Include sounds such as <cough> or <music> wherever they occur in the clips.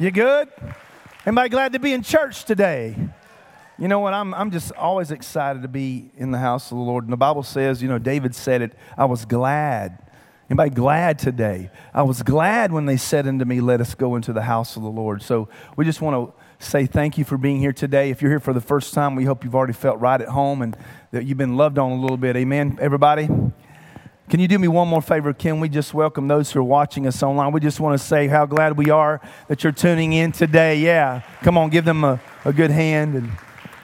You good? Anybody glad to be in church today? You know what? I'm, I'm just always excited to be in the house of the Lord. And the Bible says, you know, David said it, I was glad. Anybody glad today? I was glad when they said unto me, Let us go into the house of the Lord. So we just want to say thank you for being here today. If you're here for the first time, we hope you've already felt right at home and that you've been loved on a little bit. Amen, everybody? Can you do me one more favor? Can we just welcome those who are watching us online? We just want to say how glad we are that you're tuning in today. Yeah, come on, give them a, a good hand. And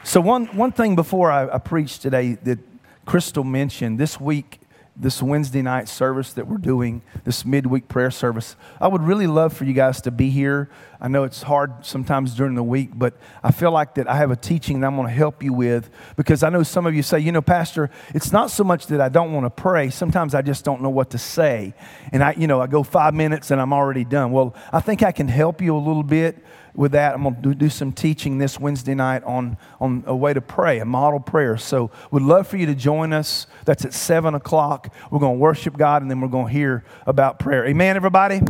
so, one, one thing before I, I preach today that Crystal mentioned this week this Wednesday night service that we're doing, this midweek prayer service. I would really love for you guys to be here. I know it's hard sometimes during the week, but I feel like that I have a teaching that I'm going to help you with because I know some of you say, you know, Pastor, it's not so much that I don't want to pray. Sometimes I just don't know what to say. And I, you know, I go five minutes and I'm already done. Well, I think I can help you a little bit with that, I'm going to do some teaching this Wednesday night on, on a way to pray, a model prayer. So, we'd love for you to join us. That's at 7 o'clock. We're going to worship God and then we're going to hear about prayer. Amen, everybody?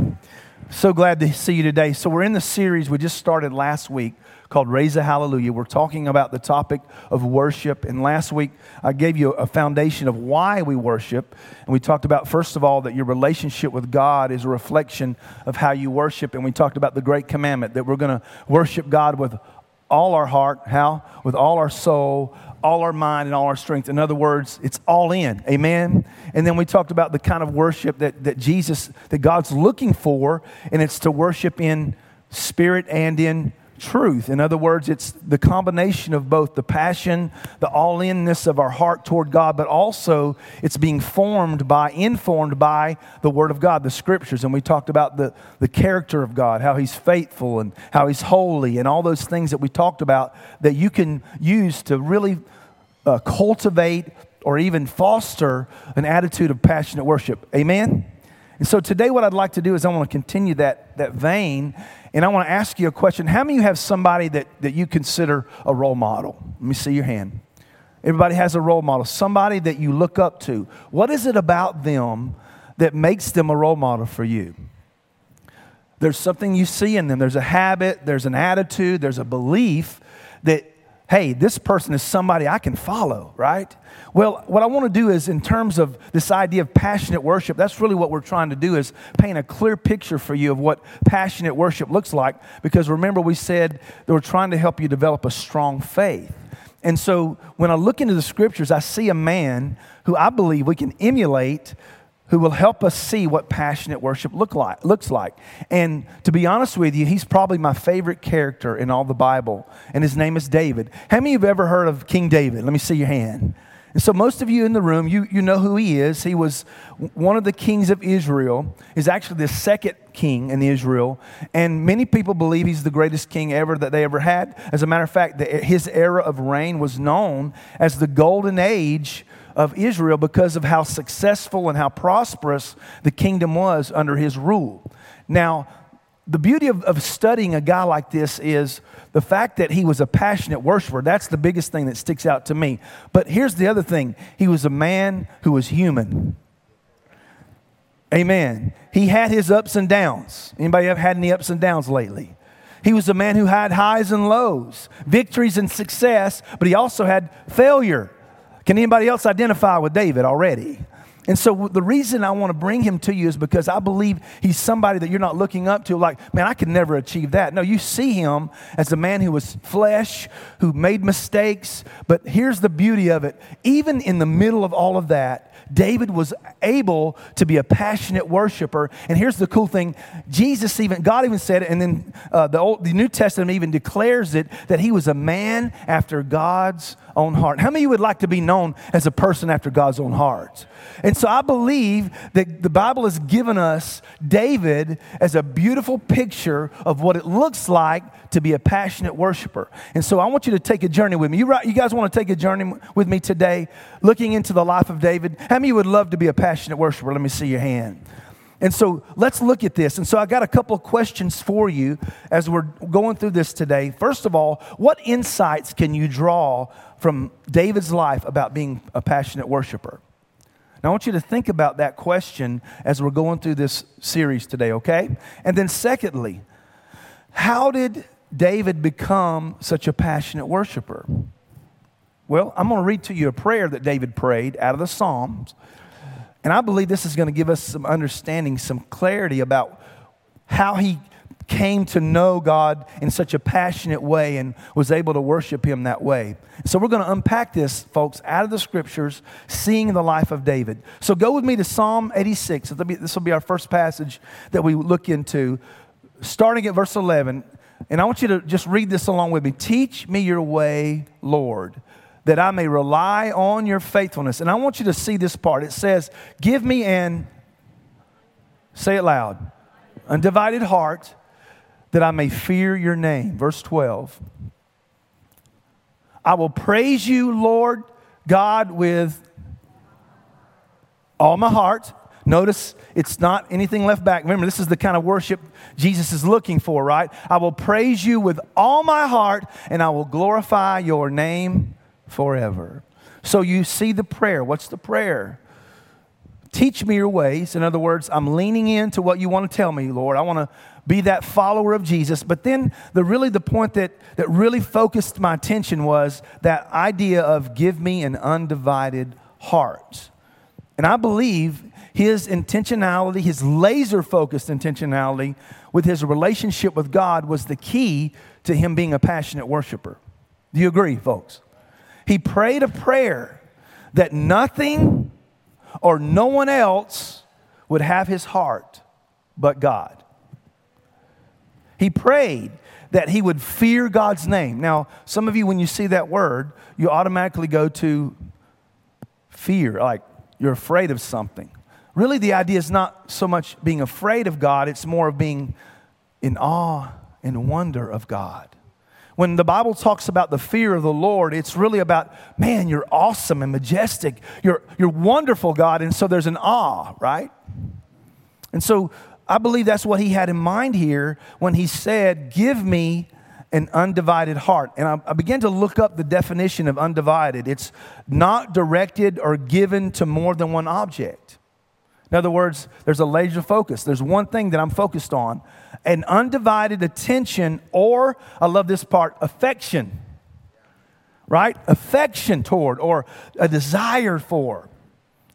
So glad to see you today. So, we're in the series we just started last week called Raise a Hallelujah. We're talking about the topic of worship. And last week, I gave you a foundation of why we worship. And we talked about, first of all, that your relationship with God is a reflection of how you worship. And we talked about the great commandment that we're going to worship God with all our heart, how? With all our soul, all our mind, and all our strength. In other words, it's all in. Amen? And then we talked about the kind of worship that, that Jesus, that God's looking for, and it's to worship in spirit and in truth. In other words, it's the combination of both the passion, the all inness of our heart toward God, but also it's being formed by, informed by the Word of God, the Scriptures. And we talked about the, the character of God, how He's faithful and how He's holy, and all those things that we talked about that you can use to really uh, cultivate or even foster an attitude of passionate worship. Amen? And so today, what I'd like to do is I want to continue that, that vein and I want to ask you a question. How many of you have somebody that, that you consider a role model? Let me see your hand. Everybody has a role model, somebody that you look up to. What is it about them that makes them a role model for you? There's something you see in them. There's a habit, there's an attitude, there's a belief that hey, this person is somebody I can follow, right? Well, what I want to do is, in terms of this idea of passionate worship, that's really what we're trying to do is paint a clear picture for you of what passionate worship looks like. Because remember, we said that we're trying to help you develop a strong faith. And so when I look into the scriptures, I see a man who I believe we can emulate who will help us see what passionate worship look like, looks like. And to be honest with you, he's probably my favorite character in all the Bible, and his name is David. How many of you have ever heard of King David? Let me see your hand. And so most of you in the room, you, you know who he is. He was one of the kings of Israel. He's actually the second king in Israel. And many people believe he's the greatest king ever that they ever had. As a matter of fact, the, his era of reign was known as the golden age of Israel because of how successful and how prosperous the kingdom was under his rule. Now, the beauty of, of studying a guy like this is the fact that he was a passionate worshiper. That's the biggest thing that sticks out to me. But here's the other thing he was a man who was human. Amen. He had his ups and downs. Anybody have had any ups and downs lately? He was a man who had highs and lows, victories and success, but he also had failure. Can anybody else identify with David already? And so the reason I want to bring him to you is because I believe he's somebody that you're not looking up to like, man, I could never achieve that. No, you see him as a man who was flesh, who made mistakes. But here's the beauty of it. Even in the middle of all of that, David was able to be a passionate worshiper. And here's the cool thing Jesus even, God even said it, and then uh, the, Old, the New Testament even declares it that he was a man after God's own heart. How many would like to be known as a person after God's own heart? And so I believe that the Bible has given us David as a beautiful picture of what it looks like to be a passionate worshiper. And so I want you to take a journey with me. You, you guys want to take a journey with me today, looking into the life of David? How many would love to be a passionate worshiper? Let me see your hand. And so let's look at this. And so I got a couple of questions for you as we're going through this today. First of all, what insights can you draw from David's life about being a passionate worshiper? Now, I want you to think about that question as we're going through this series today, okay? And then, secondly, how did David become such a passionate worshiper? Well, I'm going to read to you a prayer that David prayed out of the Psalms. And I believe this is going to give us some understanding, some clarity about how he came to know God in such a passionate way and was able to worship Him that way. So, we're going to unpack this, folks, out of the scriptures, seeing the life of David. So, go with me to Psalm 86. This will be our first passage that we look into, starting at verse 11. And I want you to just read this along with me. Teach me your way, Lord that I may rely on your faithfulness. And I want you to see this part. It says, Give me an, say it loud, undivided heart that I may fear your name. Verse 12. I will praise you, Lord God, with all my heart. Notice it's not anything left back. Remember, this is the kind of worship Jesus is looking for, right? I will praise you with all my heart and I will glorify your name forever. So you see the prayer. What's the prayer? Teach me your ways. In other words, I'm leaning into what you want to tell me, Lord. I want to be that follower of Jesus. But then the really the point that, that really focused my attention was that idea of give me an undivided heart. And I believe his intentionality, his laser focused intentionality with his relationship with God was the key to him being a passionate worshiper. Do you agree, folks? He prayed a prayer that nothing or no one else would have his heart but God. He prayed that he would fear God's name. Now, some of you, when you see that word, you automatically go to fear, like you're afraid of something. Really, the idea is not so much being afraid of God, it's more of being in awe and wonder of God. When the Bible talks about the fear of the Lord, it's really about, man, you're awesome and majestic. You're, you're wonderful, God. And so there's an awe, right? And so I believe that's what he had in mind here when he said, Give me an undivided heart. And I, I, began to look up the definition of undivided. It's not directed or given to more than one object. In other words, there's a laser focus. There's one thing that I'm focused on an undivided attention, or, I love this part, affection. Right? Affection toward, or a desire for.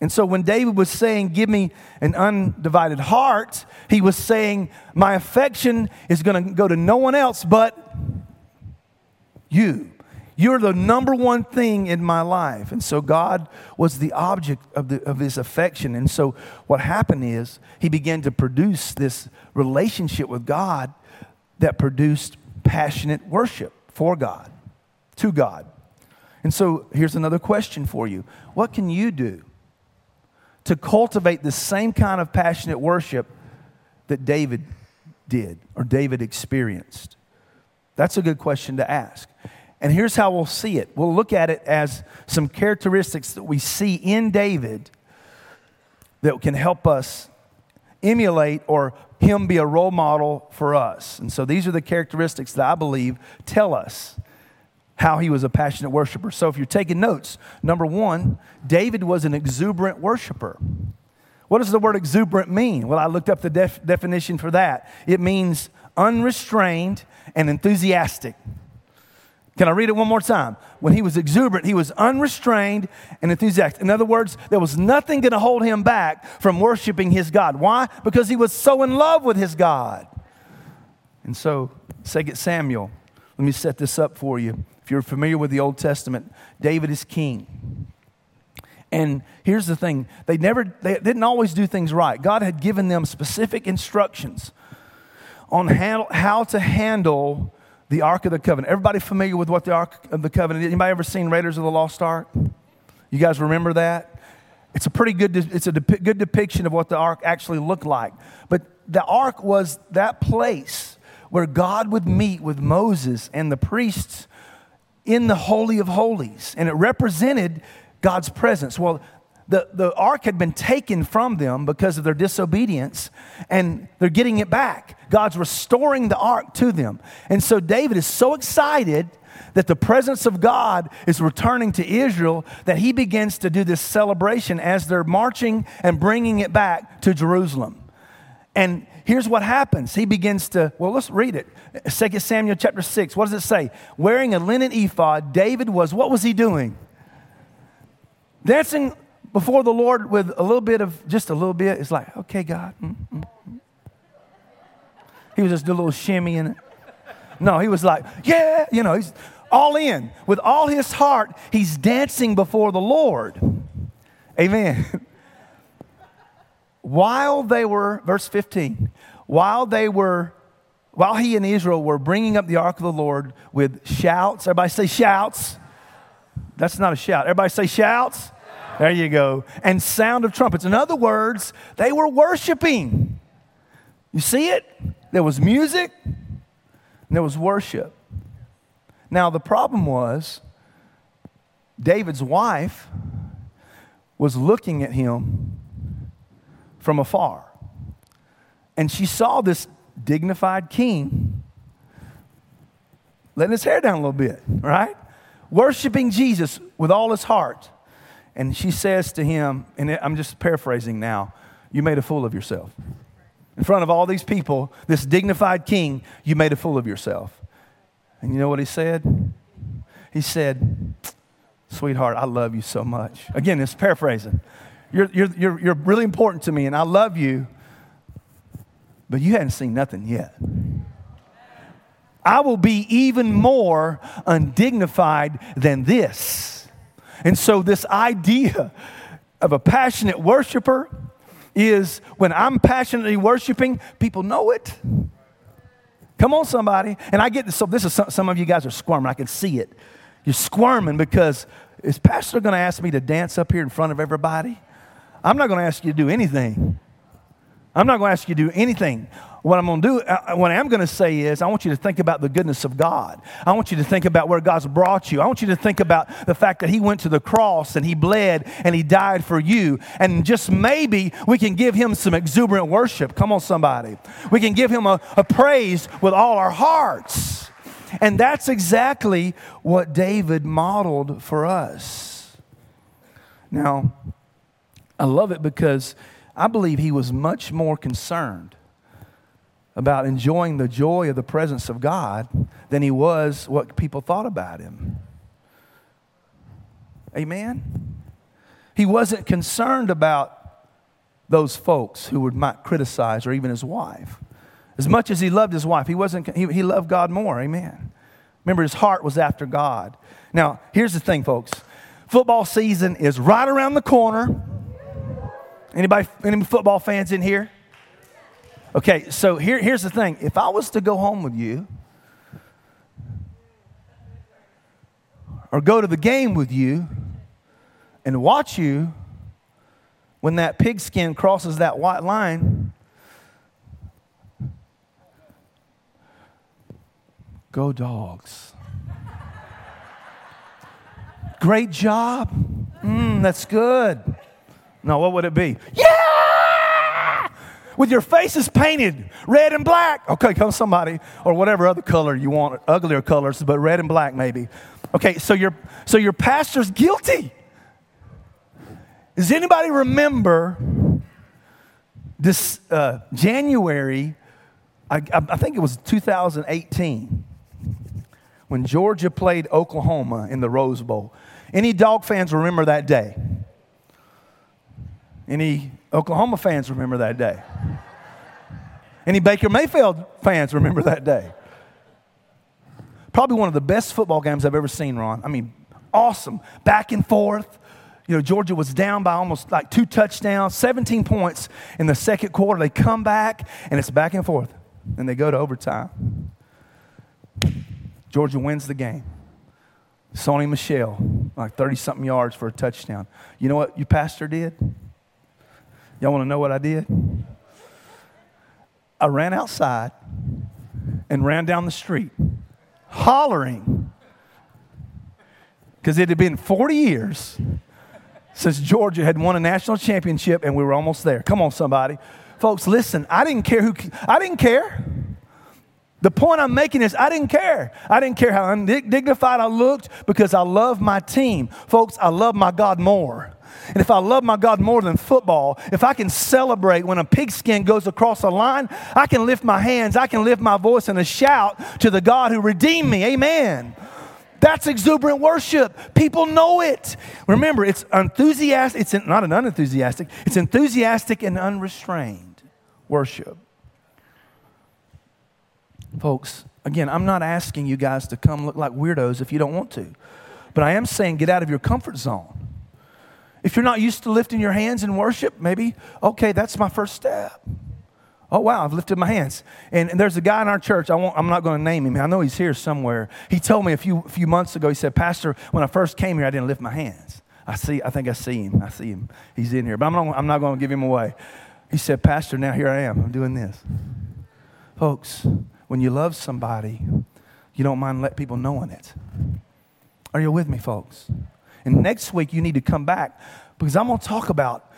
And so when David was saying, Give me an undivided heart, he was saying, My affection is going to go to no one else but you. You're the number one thing in my life. And so God was the object of, the, of his affection. And so what happened is he began to produce this relationship with God that produced passionate worship for God, to God. And so here's another question for you What can you do to cultivate the same kind of passionate worship that David did or David experienced? That's a good question to ask. And here's how we'll see it we'll look at it as some characteristics that we see in David that can help us emulate or him be a role model for us. And so these are the characteristics that I believe tell us how he was a passionate worshiper. So if you're taking notes, number one, David was an exuberant worshiper. What does the word exuberant mean? Well, I looked up the def- definition for that. It means unrestrained and enthusiastic. Can I read it one more time? When he was exuberant, he was unrestrained and enthusiastic. In other words, there was nothing going to hold him back from worshiping his God. Why? Because he was so in love with his God. And so, 2 Samuel, let me set this up for you you're familiar with the Old Testament, David is king. And here's the thing they never, they didn't always do things right. God had given them specific instructions on how, how to handle the Ark of the Covenant. Everybody familiar with what the Ark of the Covenant is? Anybody ever seen Raiders of the Lost Ark? You guys remember that? It's a pretty good, it's a good depiction of what the ark actually looked like. But the ark was that place where God would meet with Moses and the priests in the Holy of Holies, and it represented God's presence. Well, the, the ark had been taken from them because of their disobedience, and they're getting it back. God's restoring the ark to them. And so David is so excited that the presence of God is returning to Israel that he begins to do this celebration as they're marching and bringing it back to Jerusalem. And here's what happens. He begins to, well, let's read it. 2 Samuel chapter 6. What does it say? Wearing a linen ephod, David was, what was he doing? Dancing before the Lord with a little bit of, just a little bit. It's like, okay, God. Mm-hmm. He was just a little shimmy in it. No, he was like, yeah, you know, he's all in. With all his heart, he's dancing before the Lord. Amen. <laughs> while they were, verse 15, while they were, while he and Israel were bringing up the ark of the Lord with shouts, everybody say shouts. That's not a shout. Everybody say shouts. There you go. And sound of trumpets. In other words, they were worshiping. You see it? There was music there was worship. Now, the problem was David's wife was looking at him from afar. And she saw this dignified king letting his hair down a little bit, right? Worshiping Jesus with all his heart. And she says to him, and I'm just paraphrasing now, you made a fool of yourself in front of all these people, this dignified king, you made a fool of yourself. And you know what he said? He said, Sweetheart, I love you so much. Again, it's paraphrasing. You're, you're, you're, you're really important to me, and I love you, but you hadn't seen nothing yet. I will be even more undignified than this. And so, this idea of a passionate worshiper is when I'm passionately worshiping, people know it. Come on, somebody. And I get this. So, this is some, some of you guys are squirming. I can see it. You're squirming because is Pastor going to ask me to dance up here in front of everybody? I'm not going to ask you to do anything. I'm not going to ask you to do anything. What I'm going to do, uh, uh, what I am going to say is, I want you to think about the goodness of God. I want you to think about where God's brought you. I want you to think about the fact that He went to the cross and He bled and He died for you. And just maybe we can give Him some exuberant worship. Come on, somebody. We can give Him a, a praise with all our hearts. And that's exactly what David modeled for us. Now, I love it because I believe he was much more concerned about enjoying the joy of the presence of God than he was what people thought about him. Amen? He wasn't concerned about those folks who would might criticize or even his wife. As much as he loved his wife, he, wasn't, he, he loved God more. Amen. Remember, his heart was after God. Now, here's the thing, folks. Football season is right around the corner. Anybody, any football fans in here? Okay, so here, here's the thing. If I was to go home with you or go to the game with you and watch you when that pigskin crosses that white line, go dogs. Great job. Mm, that's good. No, what would it be? Yeah! With your faces painted red and black. Okay, come somebody, or whatever other color you want, uglier colors, but red and black maybe. Okay, so your so your pastor's guilty. Does anybody remember this uh, January? I, I think it was 2018 when Georgia played Oklahoma in the Rose Bowl. Any dog fans remember that day? Any Oklahoma fans remember that day? Any Baker Mayfield fans remember that day? Probably one of the best football games I've ever seen, Ron. I mean, awesome. Back and forth. You know, Georgia was down by almost like two touchdowns, 17 points in the second quarter. They come back, and it's back and forth. And they go to overtime. Georgia wins the game. Sony Michel, like 30 something yards for a touchdown. You know what your pastor did? Y'all want to know what I did? I ran outside and ran down the street hollering because it had been 40 years since Georgia had won a national championship and we were almost there. Come on, somebody. Folks, listen, I didn't care who, I didn't care. The point I'm making is I didn't care. I didn't care how undignified I looked because I love my team. Folks, I love my God more. And if I love my God more than football, if I can celebrate when a pigskin goes across a line, I can lift my hands, I can lift my voice and a shout to the God who redeemed me. Amen. That's exuberant worship. People know it. Remember, it's enthusiastic, it's not an unenthusiastic, it's enthusiastic and unrestrained worship. Folks, again, I'm not asking you guys to come look like weirdos if you don't want to, but I am saying get out of your comfort zone. If you're not used to lifting your hands in worship, maybe, okay, that's my first step. Oh, wow, I've lifted my hands. And, and there's a guy in our church, I I'm not going to name him. I know he's here somewhere. He told me a few, a few months ago, he said, Pastor, when I first came here, I didn't lift my hands. I see, I think I see him. I see him. He's in here, but I'm not, I'm not going to give him away. He said, Pastor, now here I am. I'm doing this. Folks, when you love somebody, you don't mind let people knowing it. Are you with me, folks? And next week, you need to come back because I'm going to talk about,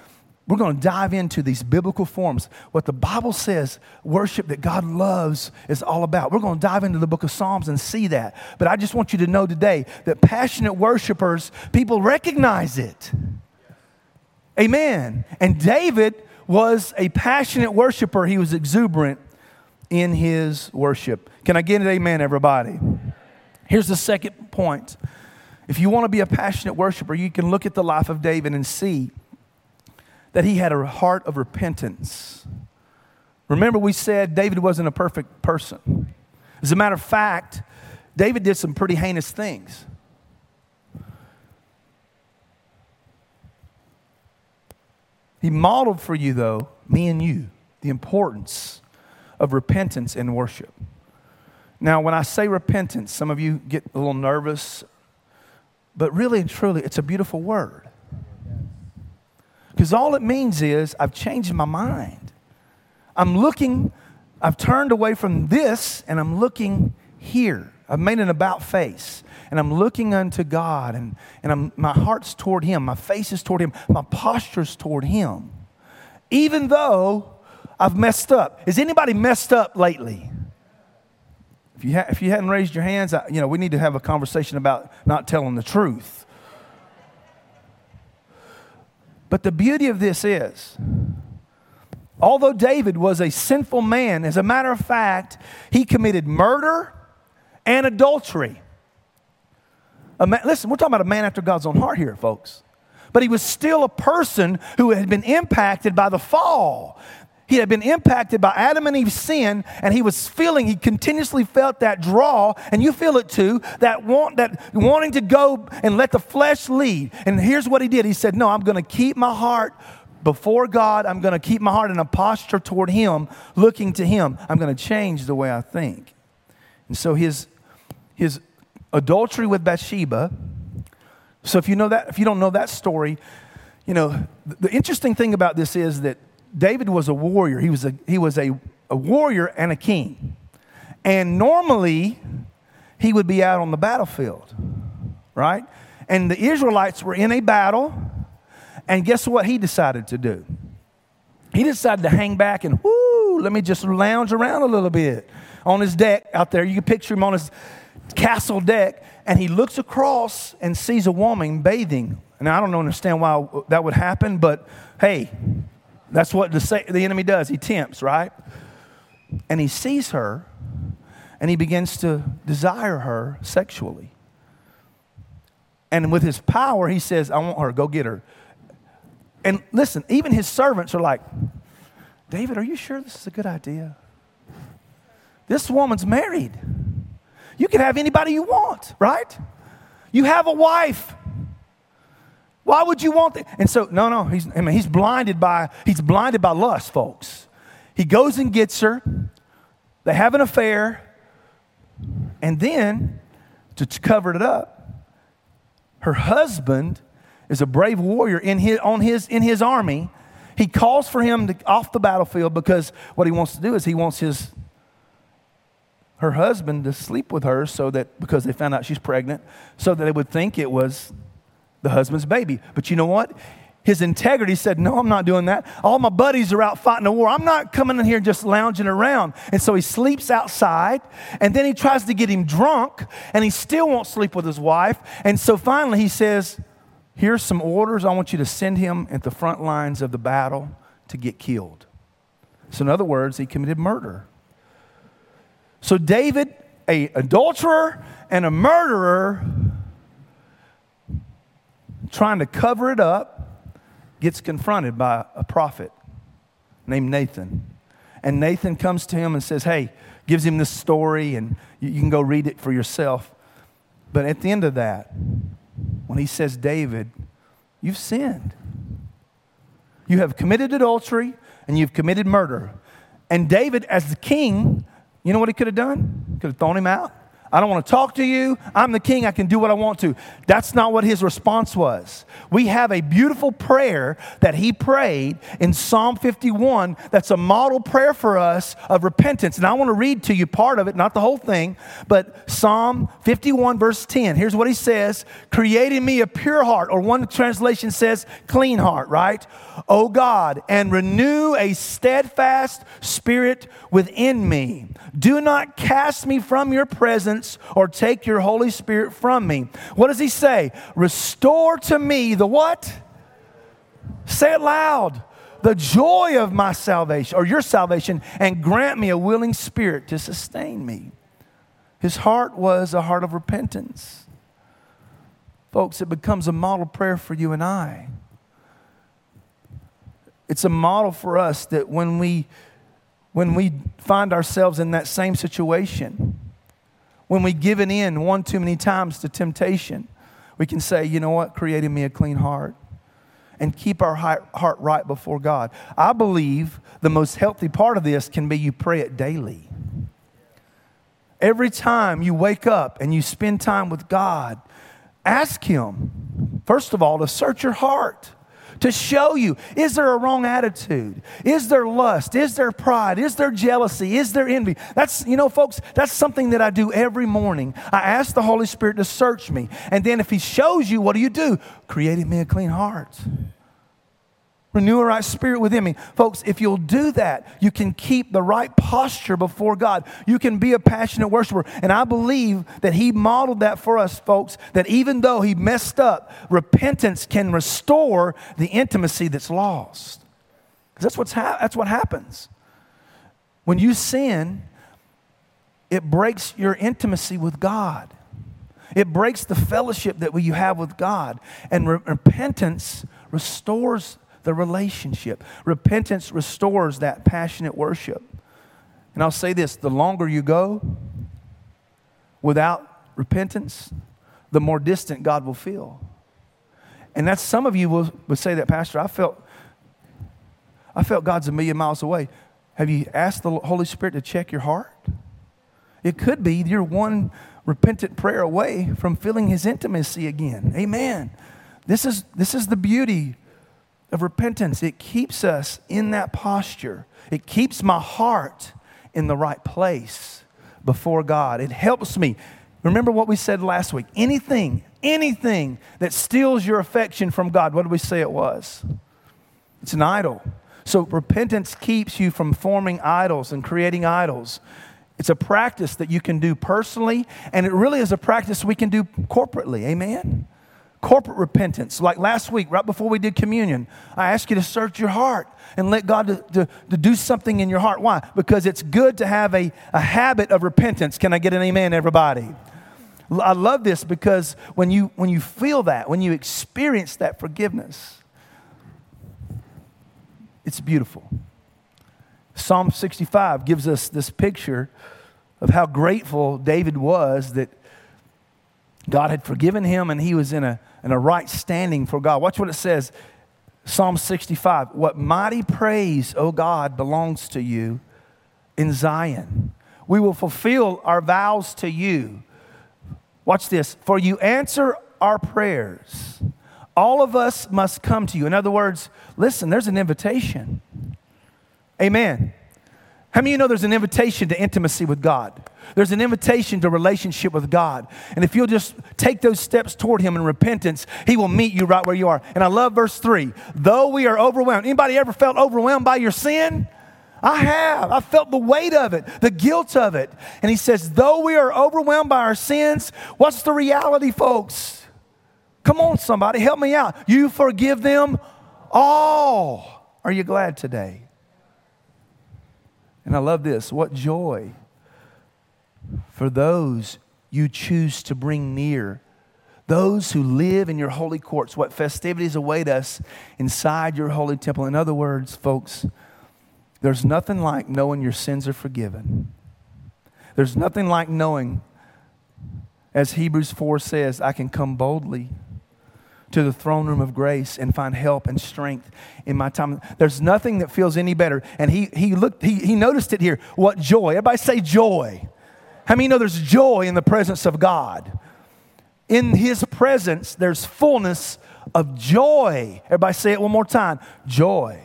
we're going to dive into these biblical forms. What the Bible says worship that God loves is all about. We're going to dive into the book of Psalms and see that. But I just want you to know today that passionate worshipers, people recognize it. Amen. And David was a passionate worshiper, he was exuberant in his worship. Can I get an amen, everybody? Here's the second point if you want to be a passionate worshiper, you can look at the life of David and see that he had a heart of repentance. Remember, we said David wasn't a perfect person. As a matter of fact, David did some pretty heinous things. He modeled for you, though, me and you, the importance of repentance in worship. Now, when I say repentance, some of you get a little nervous but really and truly, it's a beautiful word. Because all it means is I've changed my mind. I'm looking, I've turned away from this and I'm looking here. I've made an about face and I'm looking unto God and, and I'm, my heart's toward Him, my face is toward Him, my posture's toward Him. Even though I've messed up. Is anybody messed up lately? If you, ha- if you hadn't raised your hands, I, you know, we need to have a conversation about not telling the truth. But the beauty of this is, although David was a sinful man, as a matter of fact, he committed murder and adultery. Man, listen, we're talking about a man after God's own heart here, folks. But he was still a person who had been impacted by the fall. He had been impacted by Adam and Eve's sin, and he was feeling, he continuously felt that draw, and you feel it too, that want that wanting to go and let the flesh lead. And here's what he did. He said, No, I'm gonna keep my heart before God. I'm gonna keep my heart in a posture toward him, looking to him. I'm gonna change the way I think. And so his his adultery with Bathsheba. So if you know that, if you don't know that story, you know, the interesting thing about this is that David was a warrior. He was a, he was a, a warrior and a king. And normally, he would be out on the battlefield, right? And the Israelites were in a battle, and guess what he decided to do? He decided to hang back and, whoo, let me just lounge around a little bit on his deck out there. You can picture him on his castle deck, and he looks across and sees a woman bathing. And I don't understand why that would happen, but hey, that's what the, the enemy does. He tempts, right? And he sees her and he begins to desire her sexually. And with his power, he says, I want her, go get her. And listen, even his servants are like, David, are you sure this is a good idea? This woman's married. You can have anybody you want, right? You have a wife. Why would you want that? And so, no, no, he's, I mean, he's blinded by, he's blinded by lust, folks. He goes and gets her. They have an affair. And then, to cover it up, her husband is a brave warrior in his, on his, in his army. He calls for him to, off the battlefield because what he wants to do is he wants his her husband to sleep with her so that because they found out she's pregnant so that they would think it was the husband's baby. But you know what? his integrity said, No, I'm not doing that. All my buddies are out fighting a war. I'm not coming in here just lounging around. And so he sleeps outside, and then he tries to get him drunk, and he still won't sleep with his wife. And so finally he says, Here's some orders. I want you to send him at the front lines of the battle to get killed. So, in other words, he committed murder. So, David, a adulterer and a murderer, trying to cover it up, gets confronted by a prophet named Nathan. And Nathan comes to him and says, Hey, gives him this story, and you, you can go read it for yourself. But at the end of that, when he says, David, you've sinned. You have committed adultery and you've committed murder. And David, as the king, you know what he could have done? Could have thrown him out. I don't want to talk to you. I'm the king. I can do what I want to. That's not what his response was. We have a beautiful prayer that he prayed in Psalm 51 that's a model prayer for us of repentance. And I want to read to you part of it, not the whole thing, but Psalm 51, verse 10. Here's what he says Creating me a pure heart, or one translation says clean heart, right? O God, and renew a steadfast spirit within me. Do not cast me from your presence or take your Holy Spirit from me. What does he say? Restore to me the what? Say it loud. The joy of my salvation or your salvation, and grant me a willing spirit to sustain me. His heart was a heart of repentance. Folks, it becomes a model prayer for you and I. It's a model for us that when we when we find ourselves in that same situation, when we given in one too many times to temptation, we can say, you know what, created me a clean heart and keep our heart right before God. I believe the most healthy part of this can be you pray it daily. Every time you wake up and you spend time with God, ask Him, first of all, to search your heart to show you is there a wrong attitude? Is there lust? Is there pride? Is there jealousy? Is there envy? That's, you know, folks, that's something that I do every morning. I ask the Holy Spirit to search me. And then if He shows you, what do you do? Create Creating me a clean heart. Renew a right spirit within me. Folks, if you'll do that, you can keep the right posture before God. You can be a passionate worshiper. And I believe that He modeled that for us, folks, that even though He messed up, repentance can restore the intimacy that's lost. Because that's, what's ha- that's what happens. When you sin, it breaks your intimacy with God. It breaks the fellowship that you have with God. And re- repentance restores the relationship. Repentance restores that passionate worship. And I'll say this the longer you go without repentance, the more distant God will feel. And that's some of you will, will say that, Pastor, I felt I felt God's a million miles away. Have you asked the Holy Spirit to check your heart? It could be you're one repentant prayer away from feeling his intimacy again. Amen. This is, this is the beauty of repentance. It keeps us in that posture, it keeps my heart in the right place before God. It helps me. Remember what we said last week anything, anything that steals your affection from God, what did we say it was? It's an idol. So repentance keeps you from forming idols and creating idols. It's a practice that you can do personally, and it really is a practice we can do corporately. Amen? Corporate repentance. Like last week, right before we did communion, I asked you to search your heart and let God to, to, to, do something in your heart. Why? Because it's good to have a, a habit of repentance. Can I get an amen, everybody? I love this because when you, when you feel that, when you experience that forgiveness, it's beautiful. Psalm 65 gives us this picture of how grateful David was that God had forgiven him and he was in a, in a right standing for God. Watch what it says Psalm 65 What mighty praise, O God, belongs to you in Zion. We will fulfill our vows to you. Watch this. For you answer our prayers. All of us must come to you. In other words, listen, there's an invitation. Amen. How many of you know there's an invitation to intimacy with God? There's an invitation to relationship with God. And if you'll just take those steps toward him in repentance, he will meet you right where you are. And I love verse 3. Though we are overwhelmed. Anybody ever felt overwhelmed by your sin? I have. I felt the weight of it, the guilt of it. And he says, though we are overwhelmed by our sins, what's the reality, folks? Come on, somebody, help me out. You forgive them all. Are you glad today? And I love this. What joy for those you choose to bring near. Those who live in your holy courts, what festivities await us inside your holy temple. In other words, folks, there's nothing like knowing your sins are forgiven. There's nothing like knowing, as Hebrews 4 says, I can come boldly to the throne room of grace and find help and strength in my time. There's nothing that feels any better. And he, he looked, he, he noticed it here. What joy. Everybody say joy. How many know there's joy in the presence of God? In his presence, there's fullness of joy. Everybody say it one more time joy.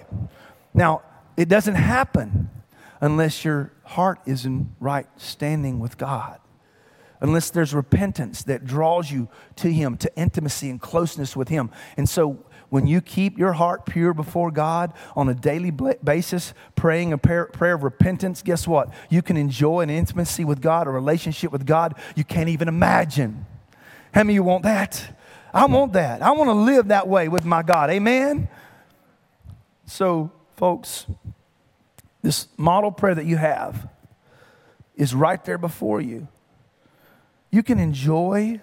Now, it doesn't happen unless your heart is in right standing with God unless there's repentance that draws you to Him, to intimacy and closeness with Him. And so, when you keep your heart pure before God on a daily basis, praying a prayer, of repentance, guess what? You can enjoy an intimacy with God, a relationship with God you can't even imagine. How many of you want that? I want that. I want to live that way with my God. Amen? So, folks, this model prayer that you have is right there before you. You can enjoy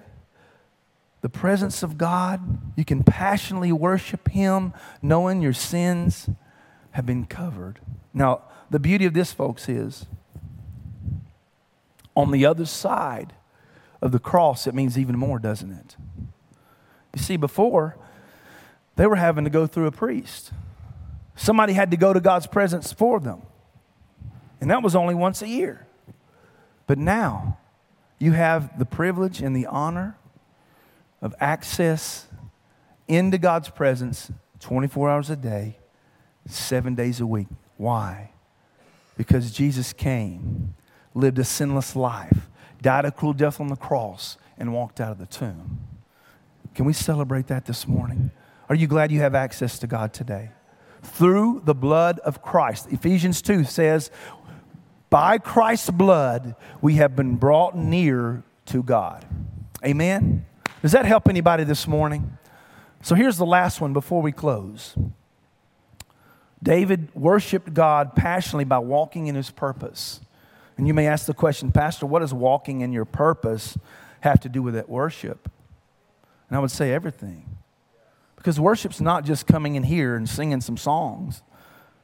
the presence of God. You can passionately worship Him, knowing your sins have been covered. Now, the beauty of this, folks, is on the other side of the cross, it means even more, doesn't it? You see, before, they were having to go through a priest. Somebody had to go to God's presence for them. And that was only once a year. But now, you have the privilege and the honor of access into God's presence 24 hours a day, seven days a week. Why? Because Jesus came, lived a sinless life, died a cruel death on the cross, and walked out of the tomb. Can we celebrate that this morning? Are you glad you have access to God today? Through the blood of Christ. Ephesians 2 says, by Christ's blood, we have been brought near to God. Amen? Does that help anybody this morning? So here's the last one before we close. David worshiped God passionately by walking in his purpose. And you may ask the question, Pastor, what does walking in your purpose have to do with that worship? And I would say everything. Because worship's not just coming in here and singing some songs,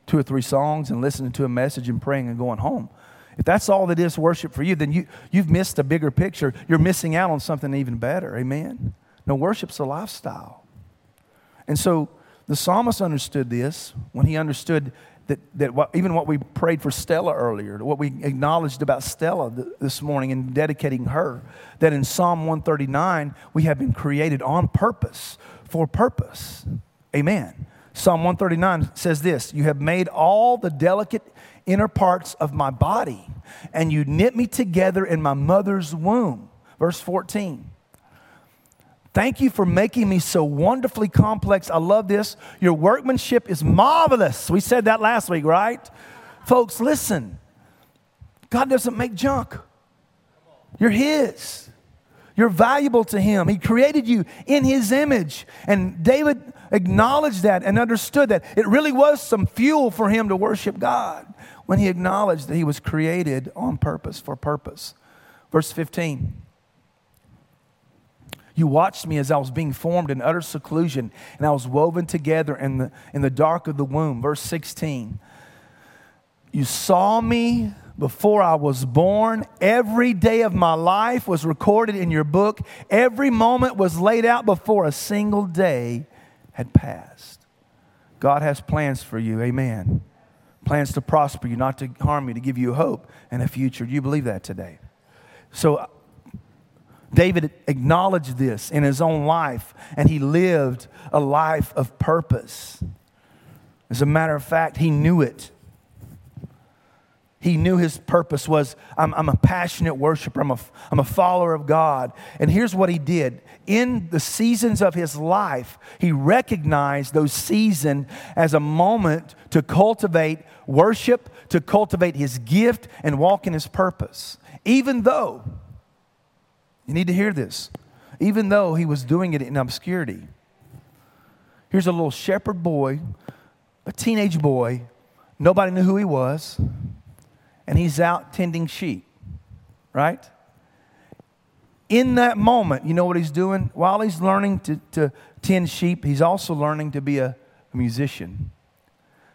two or three songs, and listening to a message and praying and going home. If that's all that is worship for you, then you, you've missed a bigger picture. You're missing out on something even better. Amen? No, worship's a lifestyle. And so the psalmist understood this when he understood that, that what, even what we prayed for Stella earlier, what we acknowledged about Stella th- this morning in dedicating her, that in Psalm 139, we have been created on purpose, for purpose. Amen. Psalm 139 says this You have made all the delicate inner parts of my body, and you knit me together in my mother's womb. Verse 14. Thank you for making me so wonderfully complex. I love this. Your workmanship is marvelous. We said that last week, right? Folks, listen. God doesn't make junk. You're His. You're valuable to Him. He created you in His image. And David acknowledged that and understood that. It really was some fuel for him to worship God when he acknowledged that he was created on purpose, for purpose. Verse 15. You watched me as I was being formed in utter seclusion, and I was woven together in the, in the dark of the womb. Verse 16. You saw me before I was born. Every day of my life was recorded in your book. Every moment was laid out before a single day had passed. God has plans for you. Amen. Plans to prosper you, not to harm you, to give you hope and a future. Do you believe that today? So, David acknowledged this in his own life, and he lived a life of purpose. As a matter of fact, he knew it. He knew his purpose was I'm, I'm, a passionate worshiper, I'm a, I'm a follower of God. And here's what he did in the seasons of his life, he recognized those seasons as a moment to cultivate worship, to cultivate his gift, and walk in his purpose. Even though, you need to hear this, even though he was doing it in obscurity. Here's a little shepherd boy, a teenage boy, nobody knew who he was and he's out tending sheep, right? In that moment, you know what he's doing? While he's learning to, to tend sheep, he's also learning to be a, a musician.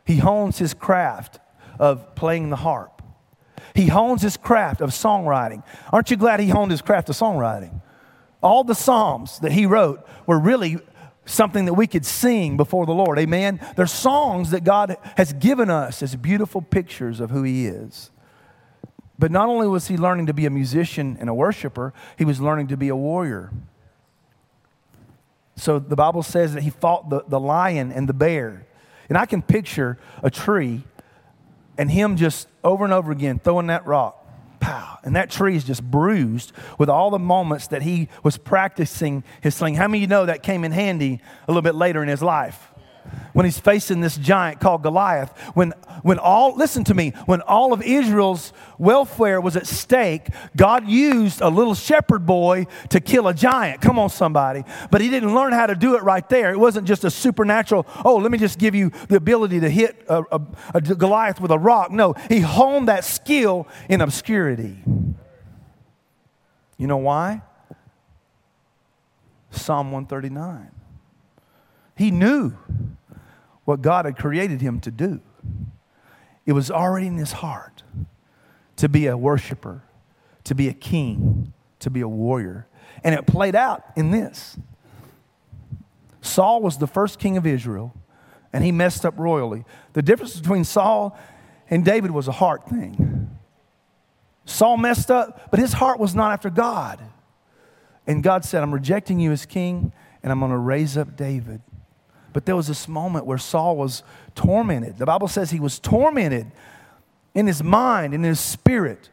He hones his craft of playing the harp. He hones his craft of songwriting. Aren't you glad he honed his craft of songwriting? All the Psalms that he wrote were really something that we could sing before the Lord. Amen. They're songs that God has given us as beautiful pictures of who he is. But not only was he learning to be a musician and a worshiper, he was learning to be a warrior. So the Bible says that he fought the, the lion and the bear. And I can picture a tree and him just over and over again throwing that rock. Pow. And that tree is just bruised with all the moments that he was practicing his sling. How many of you know that came in handy a little bit later in his life? When he's facing this giant called Goliath. When, when all, listen to me, when all of Israel's welfare was at stake, God used a little shepherd boy to kill a giant. Come on, somebody. But he didn't learn how to do it right there. It wasn't just a supernatural, oh, let me just give you the ability to hit a, a, a Goliath with a rock. No, he honed that skill in obscurity. You know why? Psalm 139. He knew what God had created him to do. It was already in his heart to be a worshiper, to be a king, to be a warrior. And it played out in this Saul was the first king of Israel, and he messed up royally. The difference between Saul and David was a heart thing. Saul messed up, but his heart was not after God. And God said, I'm rejecting you as king, and I'm going to raise up David. But there was this moment where Saul was tormented. The Bible says he was tormented in his mind, in his spirit.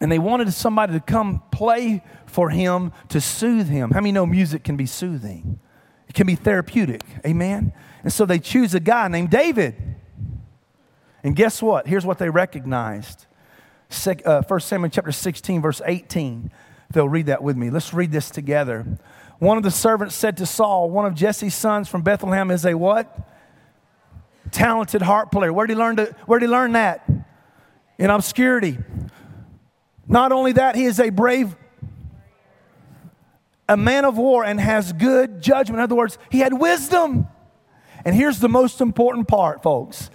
And they wanted somebody to come play for him to soothe him. How many know music can be soothing? It can be therapeutic. Amen? And so they choose a guy named David. And guess what? Here's what they recognized. 1 uh, Samuel chapter 16, verse 18. They'll read that with me. Let's read this together. One of the servants said to Saul, One of Jesse's sons from Bethlehem is a what? Talented harp player. Where did he learn, to, where did he learn that? In obscurity. Not only that, he is a brave, a man of war and has good judgment. In other words, he had wisdom. And here's the most important part, folks.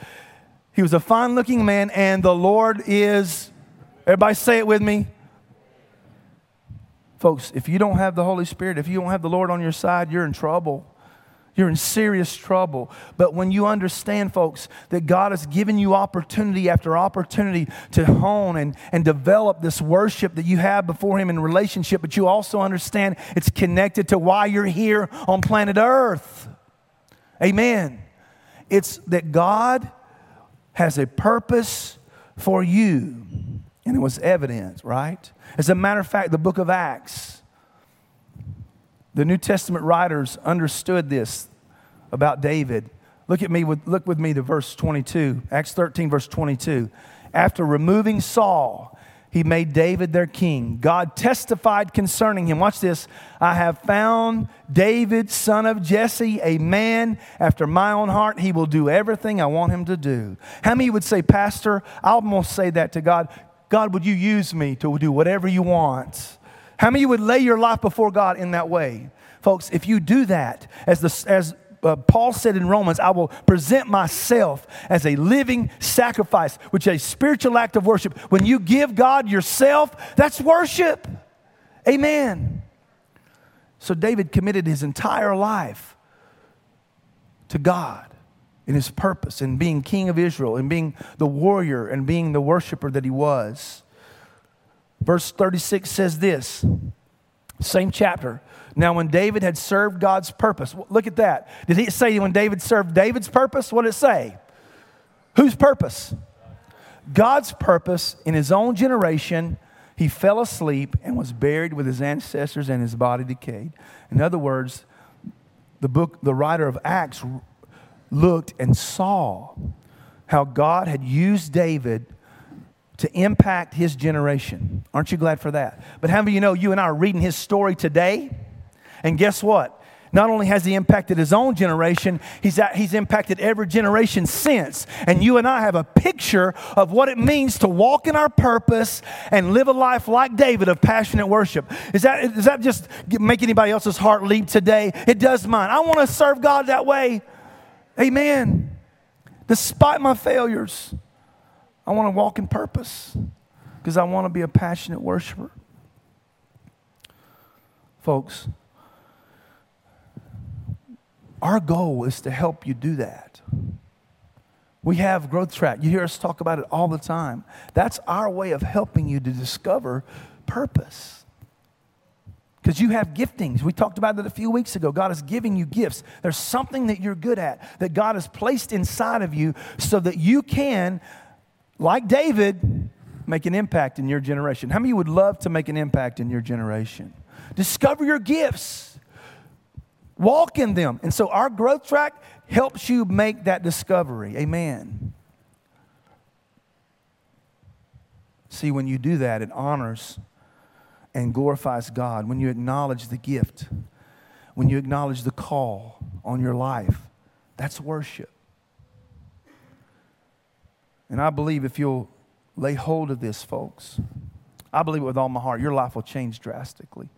He was a fine looking man, and the Lord is, everybody say it with me, Folks, if you don't have the Holy Spirit, if you don't have the Lord on your side, you're in trouble. You're in serious trouble. But when you understand, folks, that God has given you opportunity after opportunity to hone and, and develop this worship that you have before Him in relationship, but you also understand it's connected to why you're here on planet Earth. Amen. It's that God has a purpose for you. And it was evident, right? As a matter of fact, the book of Acts, the New Testament writers understood this about David. Look at me with, look with me to verse 22. Acts 13, verse 22. After removing Saul, he made David their king. God testified concerning him. Watch this. I have found David, son of Jesse, a man after my own heart. He will do everything I want him to do. How many would say, Pastor, I'll almost say that to God. God, would you use me to do whatever you want? How many would lay your life before God in that way? Folks, if you do that, as, the, as uh, Paul said in Romans, I will present myself as a living sacrifice, which is a spiritual act of worship. When you give God yourself, that's worship. Amen. So David committed his entire life to God in his purpose in being king of Israel and being the warrior and being the worshiper that he was. Verse 36 says this, same chapter. Now, when David had served God's purpose, look at that. Did he say when David served David's purpose? What did it say? Whose purpose? God's purpose in his own generation, he fell asleep and was buried with his ancestors and his body decayed. In other words, the book, the writer of Acts looked and saw how God had used David to impact his generation. Aren't you glad for that? But how many of you know you and I are reading his story today? And guess what? Not only has he impacted his own generation, he's, he's impacted every generation since. And you and I have a picture of what it means to walk in our purpose and live a life like David of passionate worship. Is that, does that just make anybody else's heart leap today? It does mine. I want to serve God that way. Amen. Despite my failures, I want to walk in purpose because I want to be a passionate worshiper. Folks, our goal is to help you do that. We have Growth Track. You hear us talk about it all the time. That's our way of helping you to discover purpose. Because you have giftings. We talked about that a few weeks ago. God is giving you gifts. There's something that you're good at that God has placed inside of you so that you can, like David, make an impact in your generation. How many would love to make an impact in your generation? Discover your gifts. Walk in them. And so our growth track helps you make that discovery. Amen. See, when you do that, it honors and glorifies God. When you acknowledge the gift, when you acknowledge the call on your life, that's worship. And I believe if you'll lay hold of this, folks, I believe it with all my heart, your life will change drastically.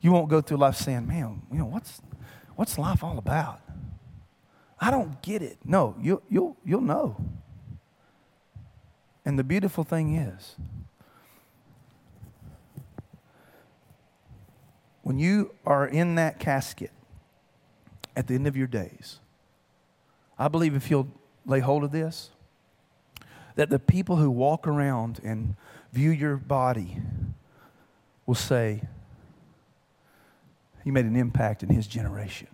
You won't go through life saying, man, you know, what's, what's life all about? I don't get it. No, you, you'll, you'll know. And the beautiful thing is, when you are in that casket at the end of your days, I believe if you'll lay hold of this, that the people who walk around and view your body will say, he made an impact in his generation.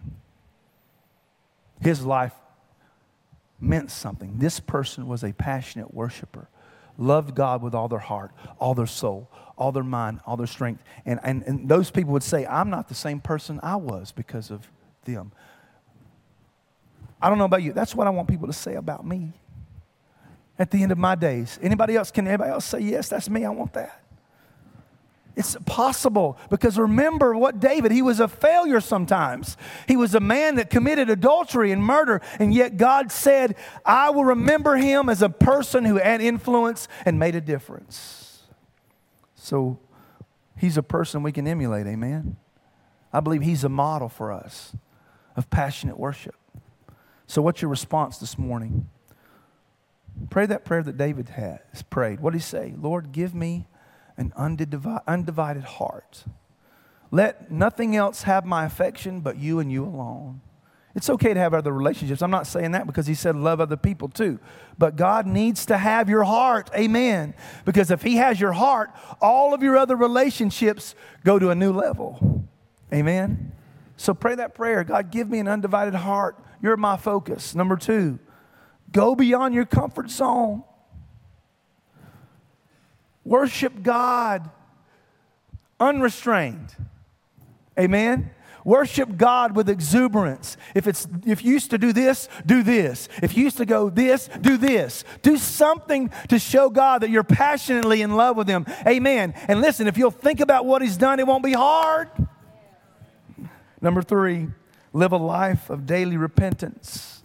His life meant something. This person was a passionate worshiper, loved God with all their heart, all their soul, all their mind, all their strength. And, and, and those people would say, I'm not the same person I was because of them. I don't know about you. That's what I want people to say about me at the end of my days. Anybody else? Can anybody else say, Yes, that's me? I want that. It's possible because remember what David, he was a failure sometimes. He was a man that committed adultery and murder, and yet God said, I will remember him as a person who had influence and made a difference. So he's a person we can emulate, amen? I believe he's a model for us of passionate worship. So, what's your response this morning? Pray that prayer that David has prayed. What did he say? Lord, give me an undivided heart. Let nothing else have my affection but you and you alone. It's okay to have other relationships. I'm not saying that because he said love other people too. But God needs to have your heart. Amen. Because if he has your heart, all of your other relationships go to a new level. Amen. So pray that prayer. God, give me an undivided heart. You're my focus. Number two, go beyond your comfort zone. Worship God unrestrained. Amen. Worship God with exuberance. If it's if you used to do this, do this. If you used to go this, do this. Do something to show God that you're passionately in love with him. Amen. And listen, if you'll think about what he's done, it won't be hard. Number 3, live a life of daily repentance.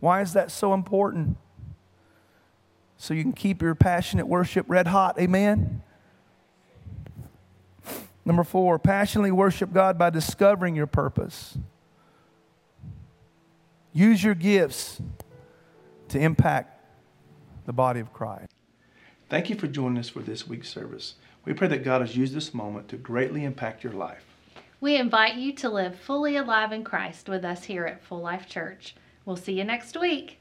Why is that so important? So you can keep your passionate worship red hot. Amen. Number four, passionately worship God by discovering your purpose. Use your gifts to impact the body of Christ. Thank you for joining us for this week's service. We pray that God has used this moment to greatly impact your life. We invite you to live fully alive in Christ with us here at Full Life Church. We'll see you next week.